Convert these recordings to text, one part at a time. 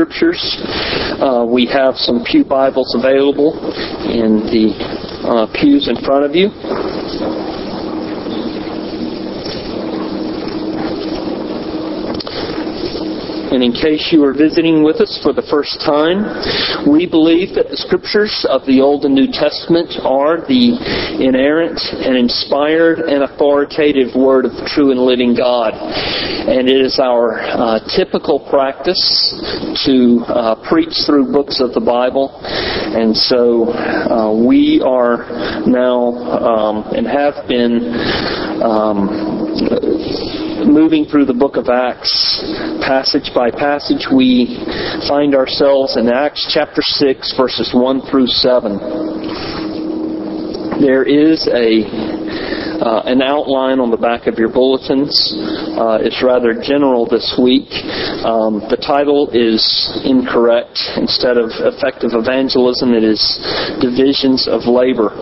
Scriptures, uh, we have some Pew Bibles available in the uh, pews in front of you. And in case you are visiting with us for the first time, we believe that the scriptures of the Old and New Testament are the inerrant and inspired and authoritative Word of the true and living God. And it is our uh, typical practice to uh, preach through books of the Bible. And so uh, we are now um, and have been um, moving through the book of Acts, passage by passage, we find ourselves in Acts chapter 6, verses 1 through 7. There is a uh, an outline on the back of your bulletins. Uh, it's rather general this week. Um, the title is incorrect. Instead of effective evangelism, it is divisions of labor.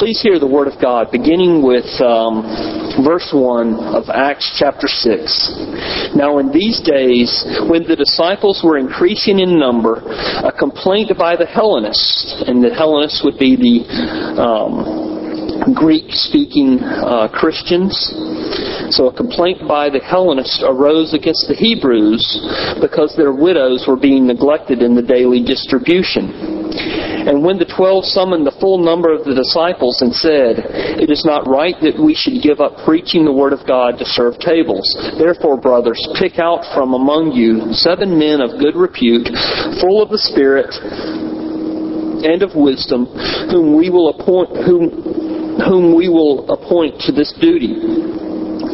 Please hear the word of God, beginning with um, verse 1 of Acts chapter 6. Now, in these days, when the disciples were increasing in number, a complaint by the Hellenists, and the Hellenists would be the um, Greek speaking uh, Christians. So a complaint by the Hellenists arose against the Hebrews because their widows were being neglected in the daily distribution. And when the twelve summoned the full number of the disciples and said, It is not right that we should give up preaching the word of God to serve tables. Therefore, brothers, pick out from among you seven men of good repute, full of the Spirit and of wisdom, whom we will appoint whom whom we will appoint to this duty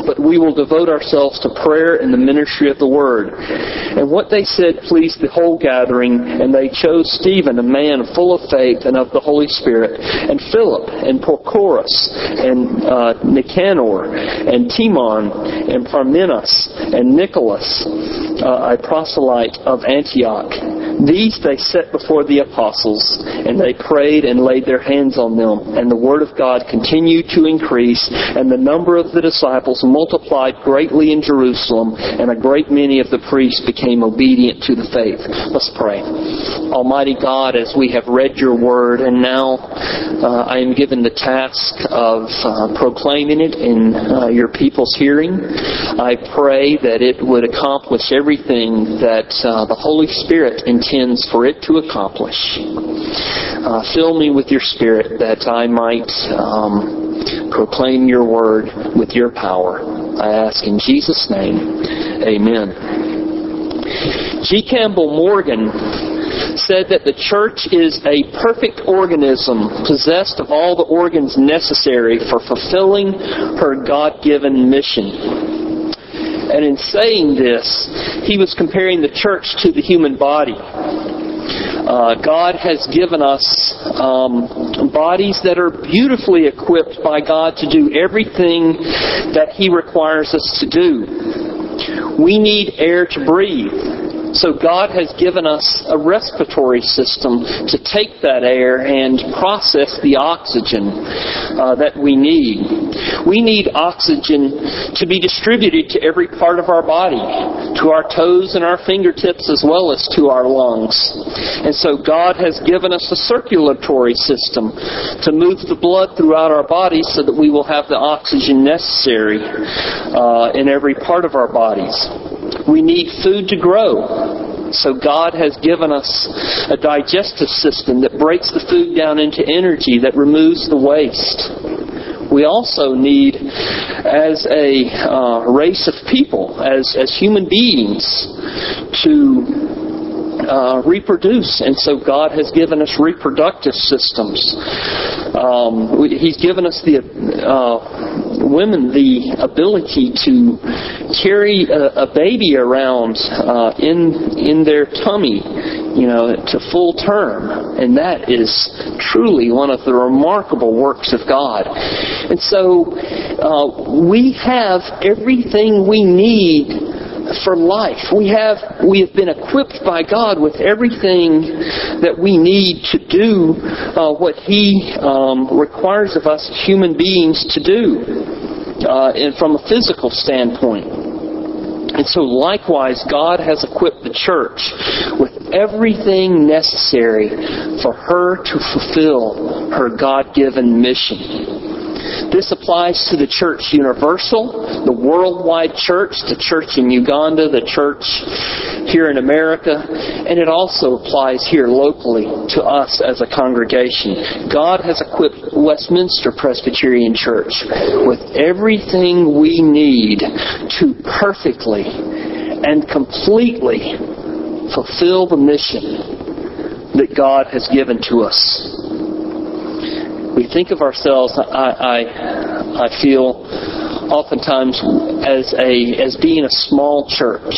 but we will devote ourselves to prayer and the ministry of the word. And what they said pleased the whole gathering, and they chose Stephen, a man full of faith and of the Holy Spirit, and Philip, and Prochorus, and uh, Nicanor, and Timon, and Parmenas, and Nicholas, uh, a proselyte of Antioch. These they set before the apostles, and they prayed and laid their hands on them. And the word of God continued to increase, and the number of the disciples multiplied greatly in Jerusalem, and a great many of the priests became obedient to the faith. Let's pray. Almighty God, as we have read your word, and now uh, I am given the task of uh, proclaiming it in uh, your people's hearing, I pray that it would accomplish everything that uh, the Holy Spirit intends for it to accomplish. Uh, fill me with your Spirit that I might. Um, proclaim your word with your power. I ask in Jesus' name. Amen. G. Campbell Morgan said that the church is a perfect organism possessed of all the organs necessary for fulfilling her God given mission. And in saying this, he was comparing the church to the human body. Uh, God has given us um, bodies that are beautifully equipped by God to do everything that He requires us to do. We need air to breathe. So God has given us a respiratory system to take that air and process the oxygen uh, that we need. We need oxygen to be distributed to every part of our body, to our toes and our fingertips as well as to our lungs. And so God has given us a circulatory system to move the blood throughout our bodies so that we will have the oxygen necessary uh, in every part of our bodies. We need food to grow. So God has given us a digestive system that breaks the food down into energy that removes the waste. We also need, as a uh, race of people, as, as human beings, to uh, reproduce. And so God has given us reproductive systems. Um, he's given us the uh, women the ability to carry a, a baby around uh, in in their tummy, you know, to full term, and that is truly one of the remarkable works of God. And so uh, we have everything we need for life. We have, we have been equipped by God with everything that we need to do uh, what He um, requires of us human beings to do uh, and from a physical standpoint. And so likewise, God has equipped the church with everything necessary for her to fulfill her God-given mission. This applies to the church universal, the worldwide church, the church in Uganda, the church here in America, and it also applies here locally to us as a congregation. God has equipped Westminster Presbyterian Church with everything we need to perfectly and completely fulfill the mission that God has given to us we think of ourselves, I, I, I feel oftentimes as a as being a small church,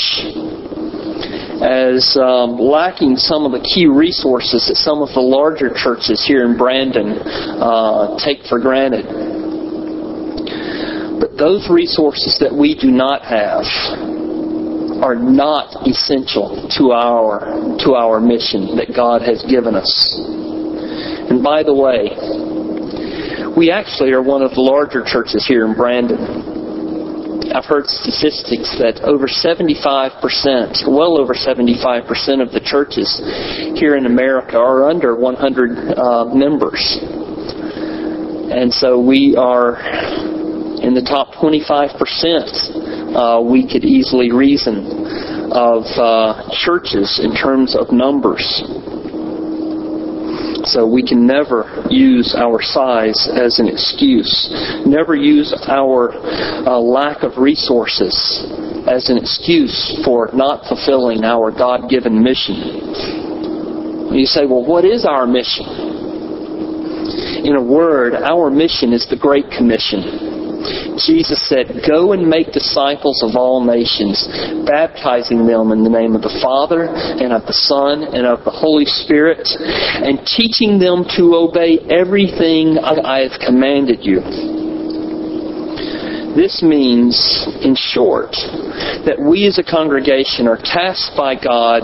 as um, lacking some of the key resources that some of the larger churches here in Brandon uh, take for granted. But those resources that we do not have are not essential to our to our mission that God has given us. And by the way, we actually are one of the larger churches here in Brandon. I've heard statistics that over 75%, well over 75% of the churches here in America are under 100 uh, members. And so we are in the top 25%. Uh, we could easily reason of uh, churches in terms of numbers. So we can never use our size as an excuse. Never use our uh, lack of resources as an excuse for not fulfilling our God given mission. You say, well, what is our mission? In a word, our mission is the Great Commission. Jesus said, Go and make disciples of all nations, baptizing them in the name of the Father, and of the Son, and of the Holy Spirit, and teaching them to obey everything I have commanded you. This means, in short, that we as a congregation are tasked by God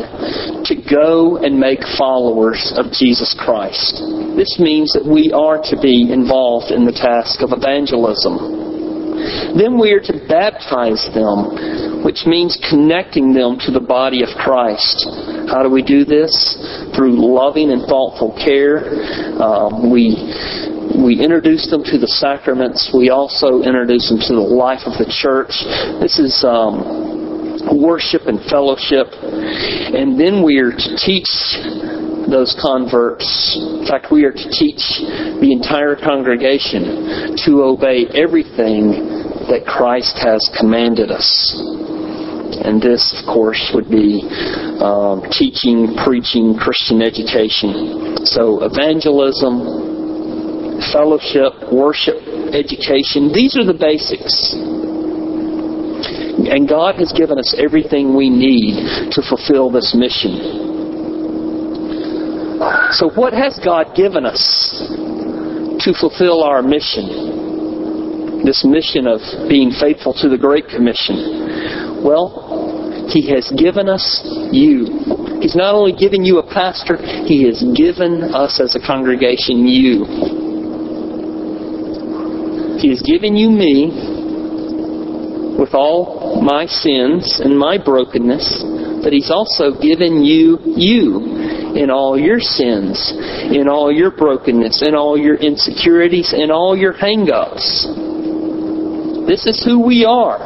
to go and make followers of Jesus Christ. This means that we are to be involved in the task of evangelism. Then we are to baptize them, which means connecting them to the body of Christ. How do we do this? Through loving and thoughtful care. Um, we we introduce them to the sacraments. We also introduce them to the life of the church. This is um, worship and fellowship. And then we are to teach those converts. In fact, we are to teach the entire congregation to obey everything that Christ has commanded us. And this, of course, would be um, teaching, preaching, Christian education. So, evangelism, fellowship, worship, education, these are the basics. And God has given us everything we need to fulfill this mission. So, what has God given us to fulfill our mission? This mission of being faithful to the Great Commission? Well, He has given us you. He's not only given you a pastor, He has given us as a congregation you. He has given you me with all my sins and my brokenness, but He's also given you you in all your sins, in all your brokenness, in all your insecurities, in all your hang-ups. This is who we are.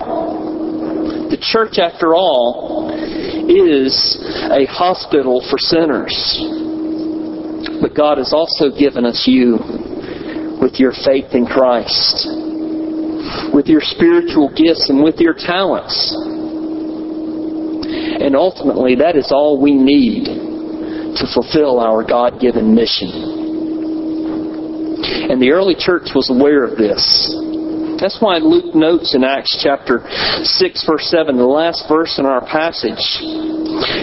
The church, after all, is a hospital for sinners. But God has also given us you with your faith in Christ, with your spiritual gifts, and with your talents. And ultimately, that is all we need to fulfill our God given mission. And the early church was aware of this. That's why Luke notes in Acts chapter 6, verse 7, the last verse in our passage.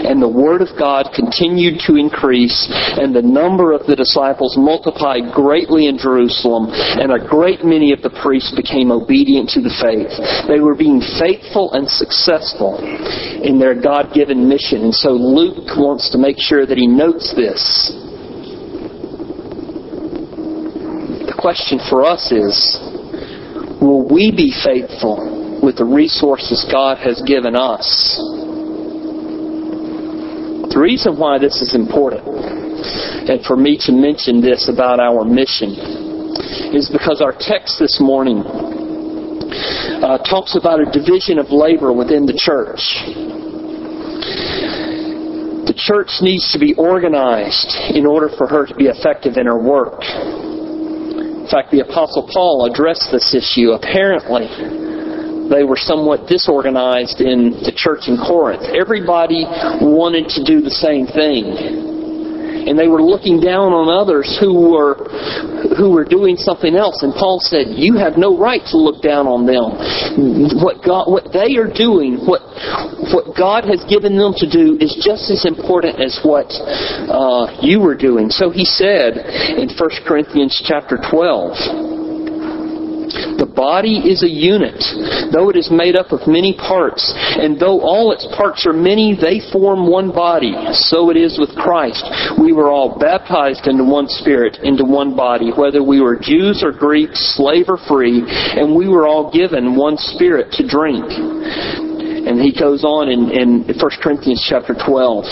And the word of God continued to increase, and the number of the disciples multiplied greatly in Jerusalem, and a great many of the priests became obedient to the faith. They were being faithful and successful in their God given mission. And so Luke wants to make sure that he notes this. The question for us is Will we be faithful? with the resources God has given us. The reason why this is important, and for me to mention this about our mission, is because our text this morning uh, talks about a division of labor within the church. The church needs to be organized in order for her to be effective in her work. In fact, the Apostle Paul addressed this issue. Apparently, they were somewhat disorganized in the church in Corinth. Everybody wanted to do the same thing and they were looking down on others who were who were doing something else. And Paul said, "You have no right to look down on them. What God, what they are doing, what what God has given them to do, is just as important as what uh, you were doing." So he said in 1 Corinthians chapter 12. The body is a unit, though it is made up of many parts, and though all its parts are many, they form one body. So it is with Christ. We were all baptized into one spirit, into one body, whether we were Jews or Greeks, slave or free, and we were all given one spirit to drink. And he goes on in, in 1 Corinthians chapter 12.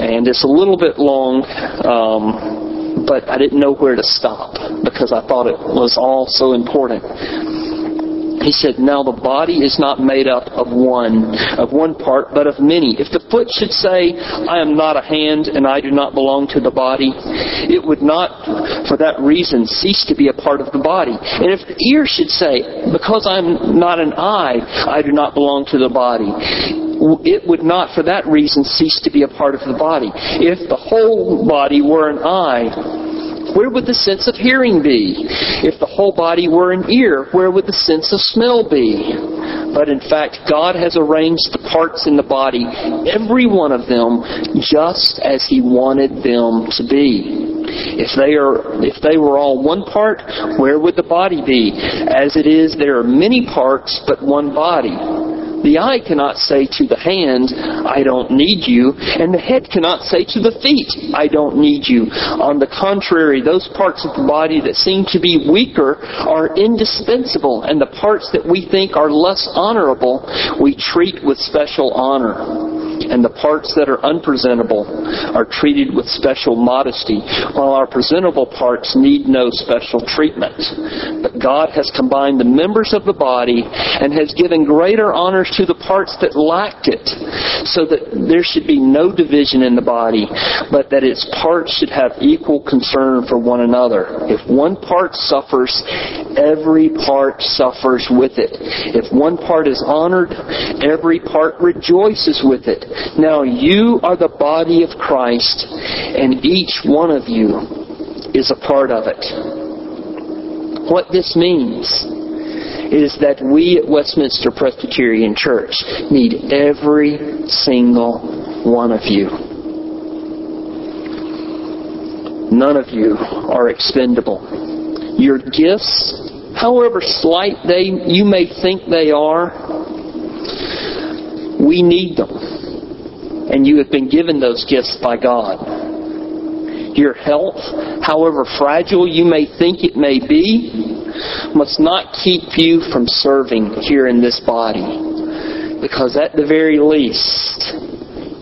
And it's a little bit long. Um, but I didn't know where to stop because I thought it was all so important. He said, Now the body is not made up of one, of one part, but of many. If the foot should say, I am not a hand and I do not belong to the body, it would not, for that reason, cease to be a part of the body. And if the ear should say, Because I'm not an eye, I do not belong to the body, it would not, for that reason, cease to be a part of the body. If the whole body were an eye, where would the sense of hearing be? If the whole body were an ear, where would the sense of smell be? But in fact, God has arranged the parts in the body, every one of them, just as He wanted them to be. If they are if they were all one part, where would the body be? As it is, there are many parts, but one body. The eye cannot say to the hand, I don't need you, and the head cannot say to the feet, I don't need you. On the contrary, those parts of the body that seem to be weaker are indispensable, and the parts that we think are less honorable, we treat with special honor and the parts that are unpresentable are treated with special modesty, while our presentable parts need no special treatment. But God has combined the members of the body and has given greater honors to the parts that lacked it, so that there should be no division in the body, but that its parts should have equal concern for one another. If one part suffers, every part suffers with it. If one part is honored, every part rejoices with it. Now you are the body of Christ, and each one of you is a part of it. What this means is that we at Westminster Presbyterian Church need every single one of you. None of you are expendable. Your gifts, however slight they you may think they are, we need them and you have been given those gifts by God. Your health, however fragile you may think it may be, must not keep you from serving here in this body. Because at the very least,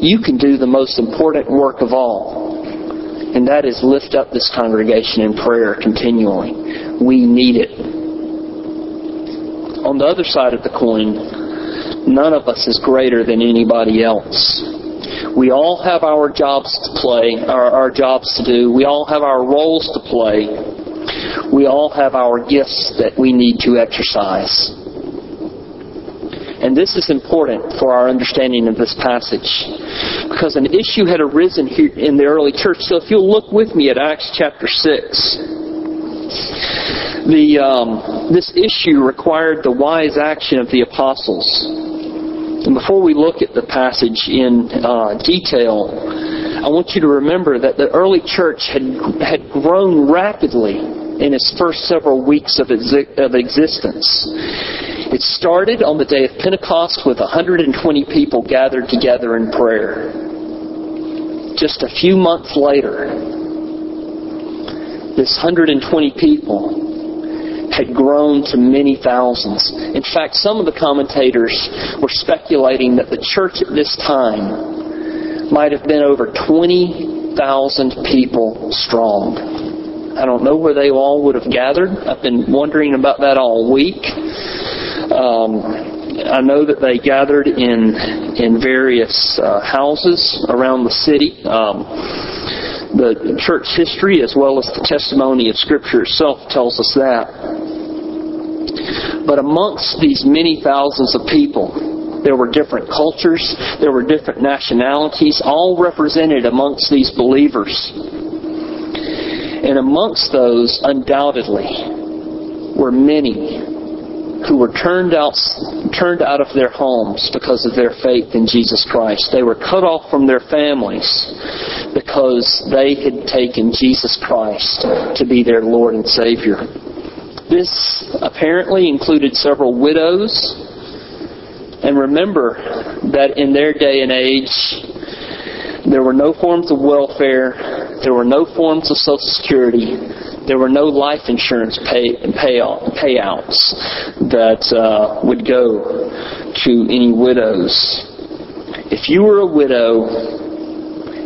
you can do the most important work of all, and that is lift up this congregation in prayer continually. We need it. On the other side of the coin, none of us is greater than anybody else. We all have our jobs to play, our, our jobs to do. We all have our roles to play. We all have our gifts that we need to exercise. And this is important for our understanding of this passage because an issue had arisen here in the early church. So if you'll look with me at Acts chapter 6, the, um, this issue required the wise action of the apostles. And before we look at the passage in uh, detail, I want you to remember that the early church had, had grown rapidly in its first several weeks of, of existence. It started on the day of Pentecost with 120 people gathered together in prayer. Just a few months later, this 120 people had grown to many thousands. In fact, some of the commentators were speculating that the church at this time might have been over 20,000 people strong. I don't know where they all would have gathered. I've been wondering about that all week. Um, I know that they gathered in in various uh, houses around the city. Um, the church history, as well as the testimony of Scripture itself, tells us that. But amongst these many thousands of people, there were different cultures, there were different nationalities, all represented amongst these believers. And amongst those, undoubtedly, were many who were turned out, turned out of their homes because of their faith in Jesus Christ. They were cut off from their families because they had taken Jesus Christ to be their Lord and Savior. This apparently included several widows. And remember that in their day and age, there were no forms of welfare, there were no forms of Social Security, there were no life insurance pay, payouts that uh, would go to any widows. If you were a widow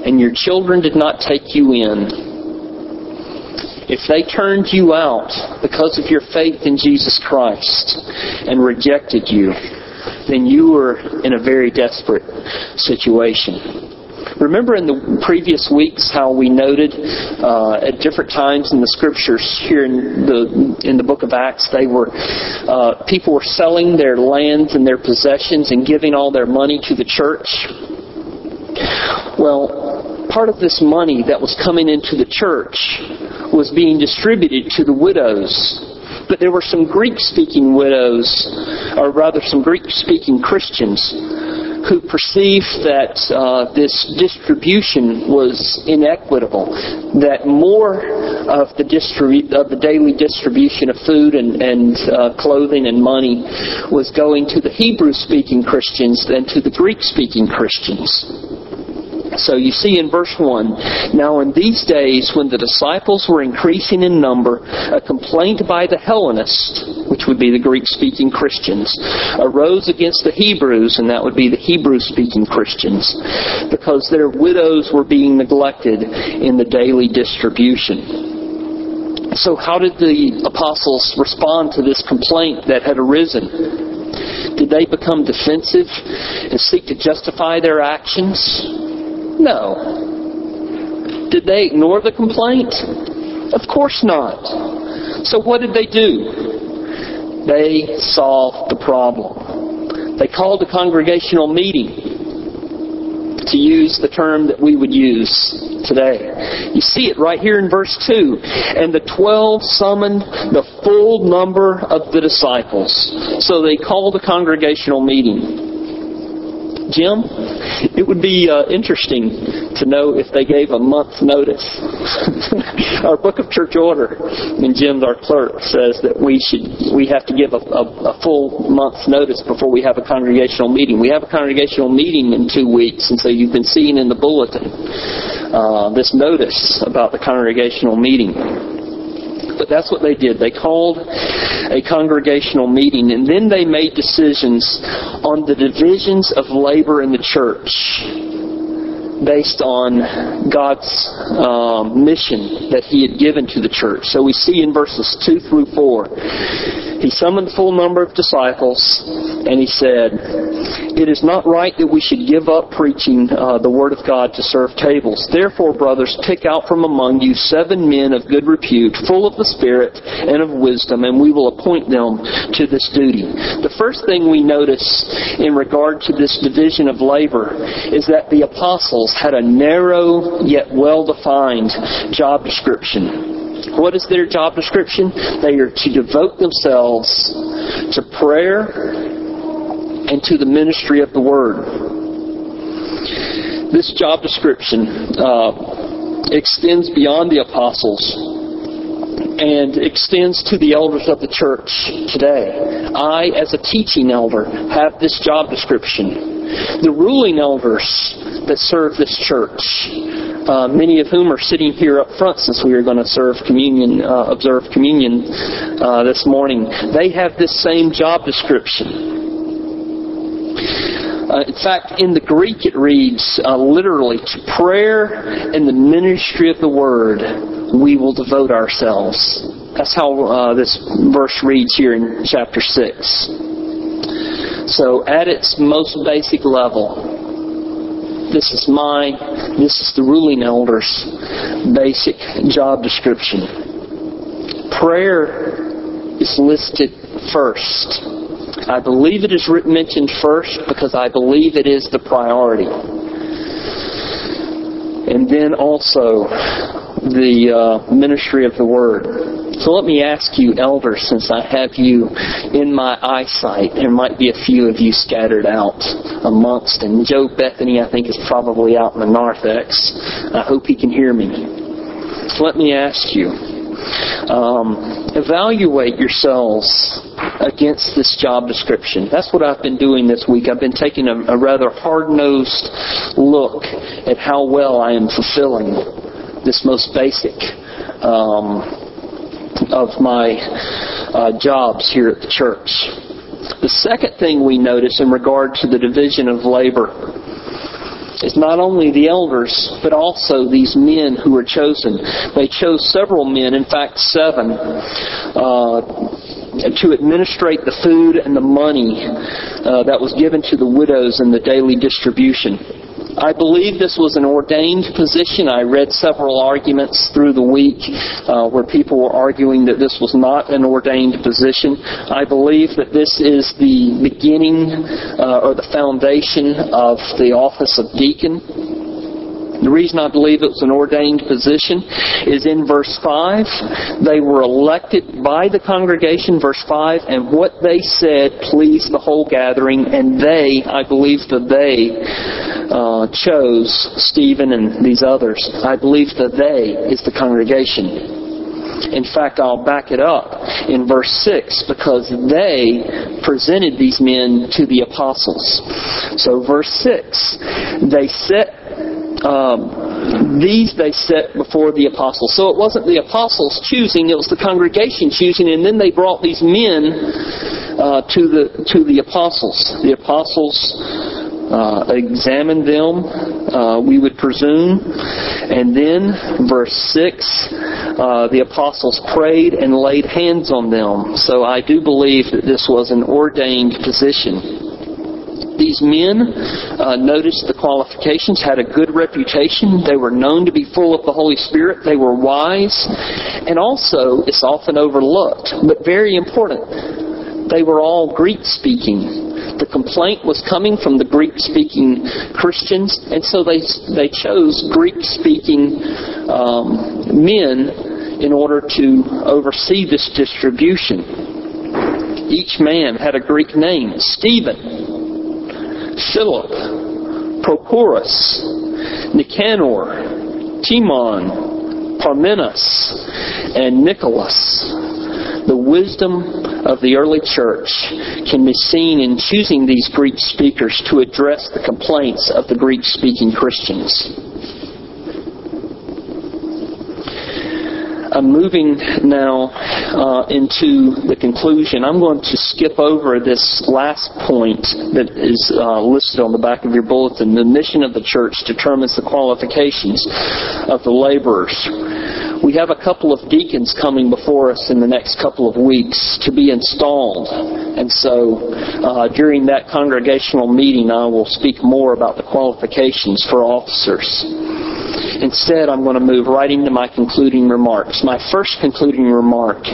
and your children did not take you in, if they turned you out because of your faith in Jesus Christ and rejected you, then you were in a very desperate situation. Remember in the previous weeks how we noted uh, at different times in the scriptures here in the in the book of Acts they were uh, people were selling their lands and their possessions and giving all their money to the church. Well, part of this money that was coming into the church was being distributed to the widows but there were some Greek speaking widows, or rather some Greek speaking Christians, who perceived that uh, this distribution was inequitable, that more of the, distribu- of the daily distribution of food and, and uh, clothing and money was going to the Hebrew speaking Christians than to the Greek speaking Christians. So you see in verse 1, Now in these days when the disciples were increasing in number, a complaint by the Hellenists, which would be the Greek-speaking Christians, arose against the Hebrews, and that would be the Hebrew-speaking Christians, because their widows were being neglected in the daily distribution. So how did the apostles respond to this complaint that had arisen? Did they become defensive and seek to justify their actions? No. Did they ignore the complaint? Of course not. So what did they do? They solved the problem. They called a congregational meeting to use the term that we would use today. You see it right here in verse 2. And the twelve summoned the full number of the disciples. So they called a congregational meeting. Jim, it would be uh, interesting to know if they gave a month's notice. our book of church order, and Jim's our clerk, says that we should we have to give a, a, a full month's notice before we have a congregational meeting. We have a congregational meeting in two weeks, and so you've been seeing in the bulletin uh, this notice about the congregational meeting. But that's what they did. They called a congregational meeting and then they made decisions on the divisions of labor in the church based on God's um, mission that He had given to the church. So we see in verses 2 through 4 he summoned the full number of disciples, and he said, It is not right that we should give up preaching uh, the Word of God to serve tables. Therefore, brothers, pick out from among you seven men of good repute, full of the Spirit and of wisdom, and we will appoint them to this duty. The first thing we notice in regard to this division of labor is that the apostles had a narrow yet well defined job description. What is their job description? They are to devote themselves to prayer and to the ministry of the Word. This job description uh, extends beyond the apostles and extends to the elders of the church today. I, as a teaching elder, have this job description. The ruling elders that serve this church uh, many of whom are sitting here up front since we are going to serve communion, uh, observe communion uh, this morning. They have this same job description. Uh, in fact, in the Greek it reads uh, literally, to prayer and the ministry of the word we will devote ourselves. That's how uh, this verse reads here in chapter 6. So, at its most basic level, this is my, this is the ruling elder's basic job description. Prayer is listed first. I believe it is mentioned first because I believe it is the priority. And then also the uh, ministry of the Word. So let me ask you, elders, since I have you in my eyesight, there might be a few of you scattered out amongst, and Joe Bethany, I think, is probably out in the narthex. I hope he can hear me. So let me ask you, um, evaluate yourselves against this job description. That's what I've been doing this week. I've been taking a, a rather hard-nosed look at how well I am fulfilling this most basic um, of my uh, jobs here at the church. The second thing we notice in regard to the division of labor is not only the elders, but also these men who were chosen. They chose several men, in fact, seven, uh, to administrate the food and the money uh, that was given to the widows in the daily distribution. I believe this was an ordained position. I read several arguments through the week uh, where people were arguing that this was not an ordained position. I believe that this is the beginning uh, or the foundation of the office of deacon. The reason I believe it was an ordained position is in verse 5. They were elected by the congregation, verse 5, and what they said pleased the whole gathering, and they, I believe that they, uh, chose Stephen and these others. I believe that they is the congregation. In fact, I'll back it up in verse 6 because they presented these men to the apostles. So, verse 6 they set um, these they set before the apostles. So it wasn't the apostles choosing; it was the congregation choosing, and then they brought these men uh, to the to the apostles. The apostles uh, examined them, uh, we would presume, and then verse six, uh, the apostles prayed and laid hands on them. So I do believe that this was an ordained position. These men uh, noticed the qualifications, had a good reputation. They were known to be full of the Holy Spirit. They were wise. And also, it's often overlooked, but very important, they were all Greek speaking. The complaint was coming from the Greek speaking Christians, and so they, they chose Greek speaking um, men in order to oversee this distribution. Each man had a Greek name Stephen, Philip, Prochorus, Nicanor, Timon, Parmenas, and Nicholas. The wisdom of the early church can be seen in choosing these Greek speakers to address the complaints of the Greek speaking Christians. I'm moving now uh, into the conclusion. I'm going to skip over this last point that is uh, listed on the back of your bulletin. The mission of the church determines the qualifications of the laborers. We have a couple of deacons coming before us in the next couple of weeks to be installed. And so uh, during that congregational meeting, I will speak more about the qualifications for officers. Instead, I'm going to move right into my concluding remarks. My first concluding remark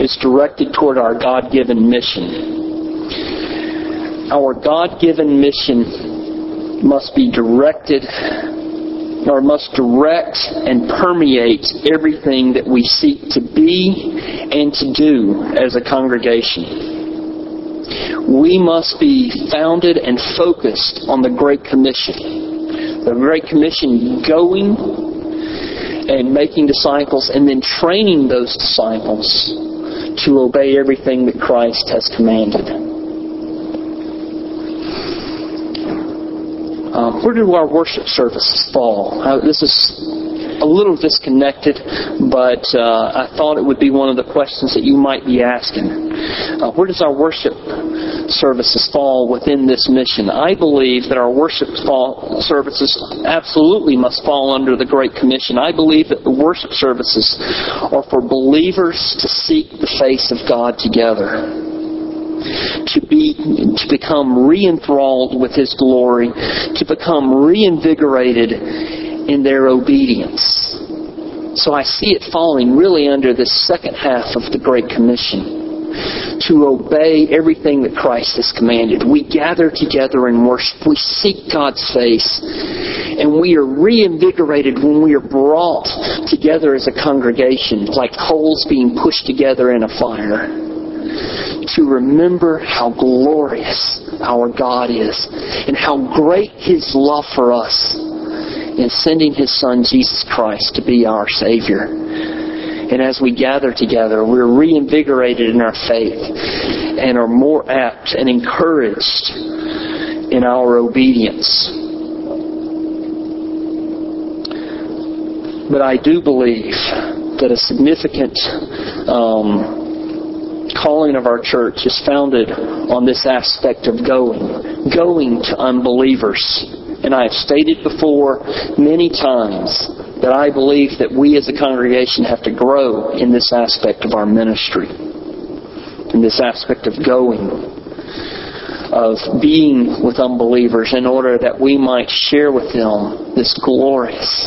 is directed toward our God given mission. Our God given mission must be directed or must direct and permeate everything that we seek to be and to do as a congregation. We must be founded and focused on the Great Commission the Great Commission going and making disciples and then training those disciples to obey everything that Christ has commanded. Um, where do our worship services fall? Uh, this is a little disconnected, but uh, I thought it would be one of the questions that you might be asking. Uh, where does our worship services fall within this mission? I believe that our worship fall, services absolutely must fall under the Great Commission. I believe that the worship services are for believers to seek the face of God together to be to become re-enthralled with his glory, to become reinvigorated in their obedience. So I see it falling really under the second half of the Great Commission. To obey everything that Christ has commanded. We gather together in worship. We seek God's face. And we are reinvigorated when we are brought together as a congregation, like coals being pushed together in a fire to remember how glorious our God is and how great His love for us in sending His Son, Jesus Christ, to be our Savior. And as we gather together, we're reinvigorated in our faith and are more apt and encouraged in our obedience. But I do believe that a significant um, calling of our church is founded on this aspect of going, going to unbelievers. And I have stated before many times that I believe that we as a congregation have to grow in this aspect of our ministry, in this aspect of going, of being with unbelievers in order that we might share with them this glorious,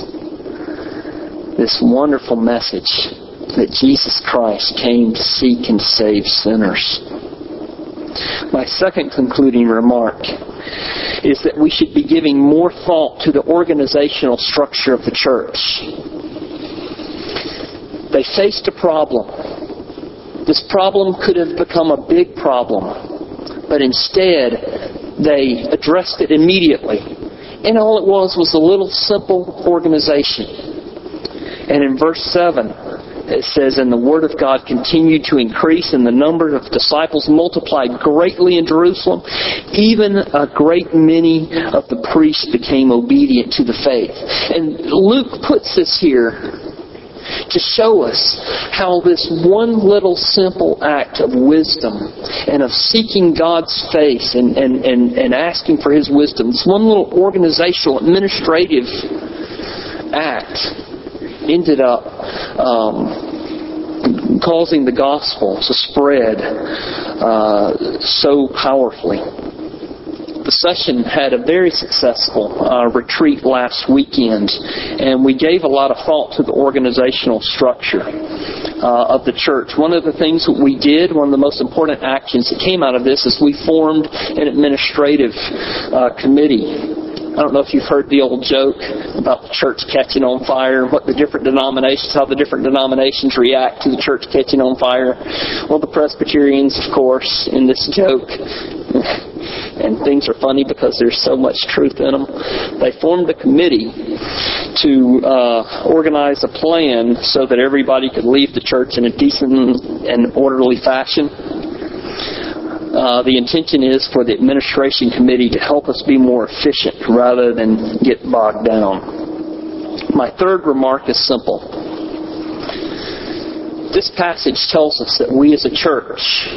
this wonderful message that Jesus Christ came to seek and save sinners. My second concluding remark is that we should be giving more thought to the organizational structure of the church. They faced a problem. This problem could have become a big problem, but instead they addressed it immediately. And all it was was a little simple organization. And in verse 7, it says, And the word of God continued to increase, and the number of disciples multiplied greatly in Jerusalem. Even a great many of the priests became obedient to the faith. And Luke puts this here to show us how this one little simple act of wisdom and of seeking God's face and, and, and, and asking for His wisdom, this one little organizational, administrative act ended up um, causing the gospel to spread uh, so powerfully. The session had a very successful uh, retreat last weekend, and we gave a lot of thought to the organizational structure uh, of the church. One of the things that we did, one of the most important actions that came out of this, is we formed an administrative uh, committee I don't know if you've heard the old joke about the church catching on fire, and what the different denominations, how the different denominations react to the church catching on fire. Well, the Presbyterians, of course, in this joke, and things are funny because there's so much truth in them. They formed a committee to uh, organize a plan so that everybody could leave the church in a decent and orderly fashion. Uh, the intention is for the administration committee to help us be more efficient rather than get bogged down. My third remark is simple. This passage tells us that we as a church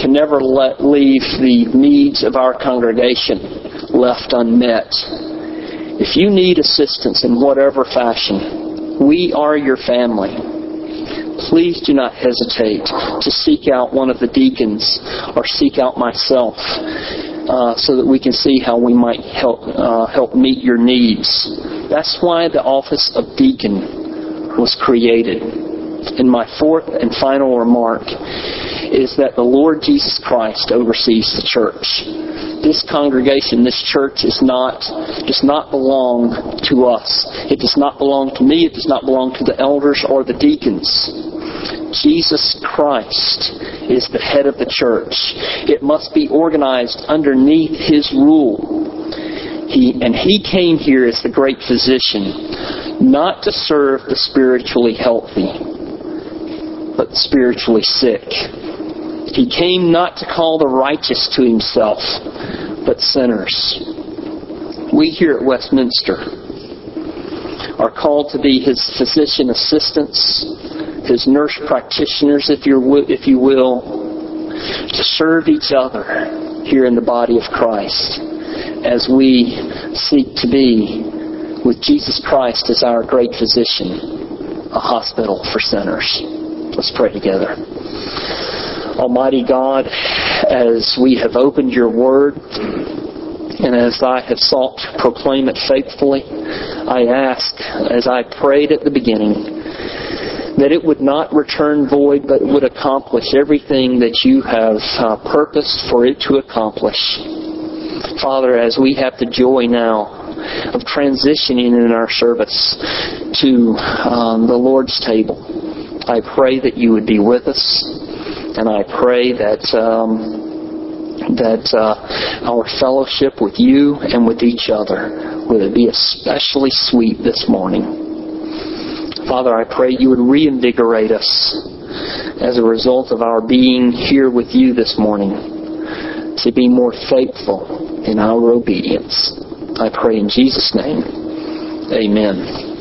can never let, leave the needs of our congregation left unmet. If you need assistance in whatever fashion, we are your family please do not hesitate to seek out one of the deacons or seek out myself uh, so that we can see how we might help uh, help meet your needs. That's why the office of deacon was created. And my fourth and final remark is that the Lord Jesus Christ oversees the church. This congregation, this church is not does not belong to us. It does not belong to me, it does not belong to the elders or the deacons. Jesus Christ is the head of the church. It must be organized underneath His rule. He, and He came here as the great physician, not to serve the spiritually healthy, but spiritually sick. He came not to call the righteous to Himself, but sinners. we here at Westminster are called to be His physician assistants, His nurse practitioners, if, you if you will, to serve each other here in the body of Christ as we seek to be with Jesus Christ as our great physician, a hospital for sinners. Let's pray together. Almighty God, as we have opened your word, and as I have sought to proclaim it faithfully, I ask, as I prayed at the beginning, that it would not return void, but would accomplish everything that you have uh, purposed for it to accomplish. Father, as we have the joy now of transitioning in our service to um, the Lord's table, I pray that you would be with us, and I pray that um, that uh, our fellowship with you and with each other would be especially sweet this morning. Father, I pray you would reinvigorate us as a result of our being here with you this morning to be more faithful in our obedience. I pray in Jesus' name. Amen.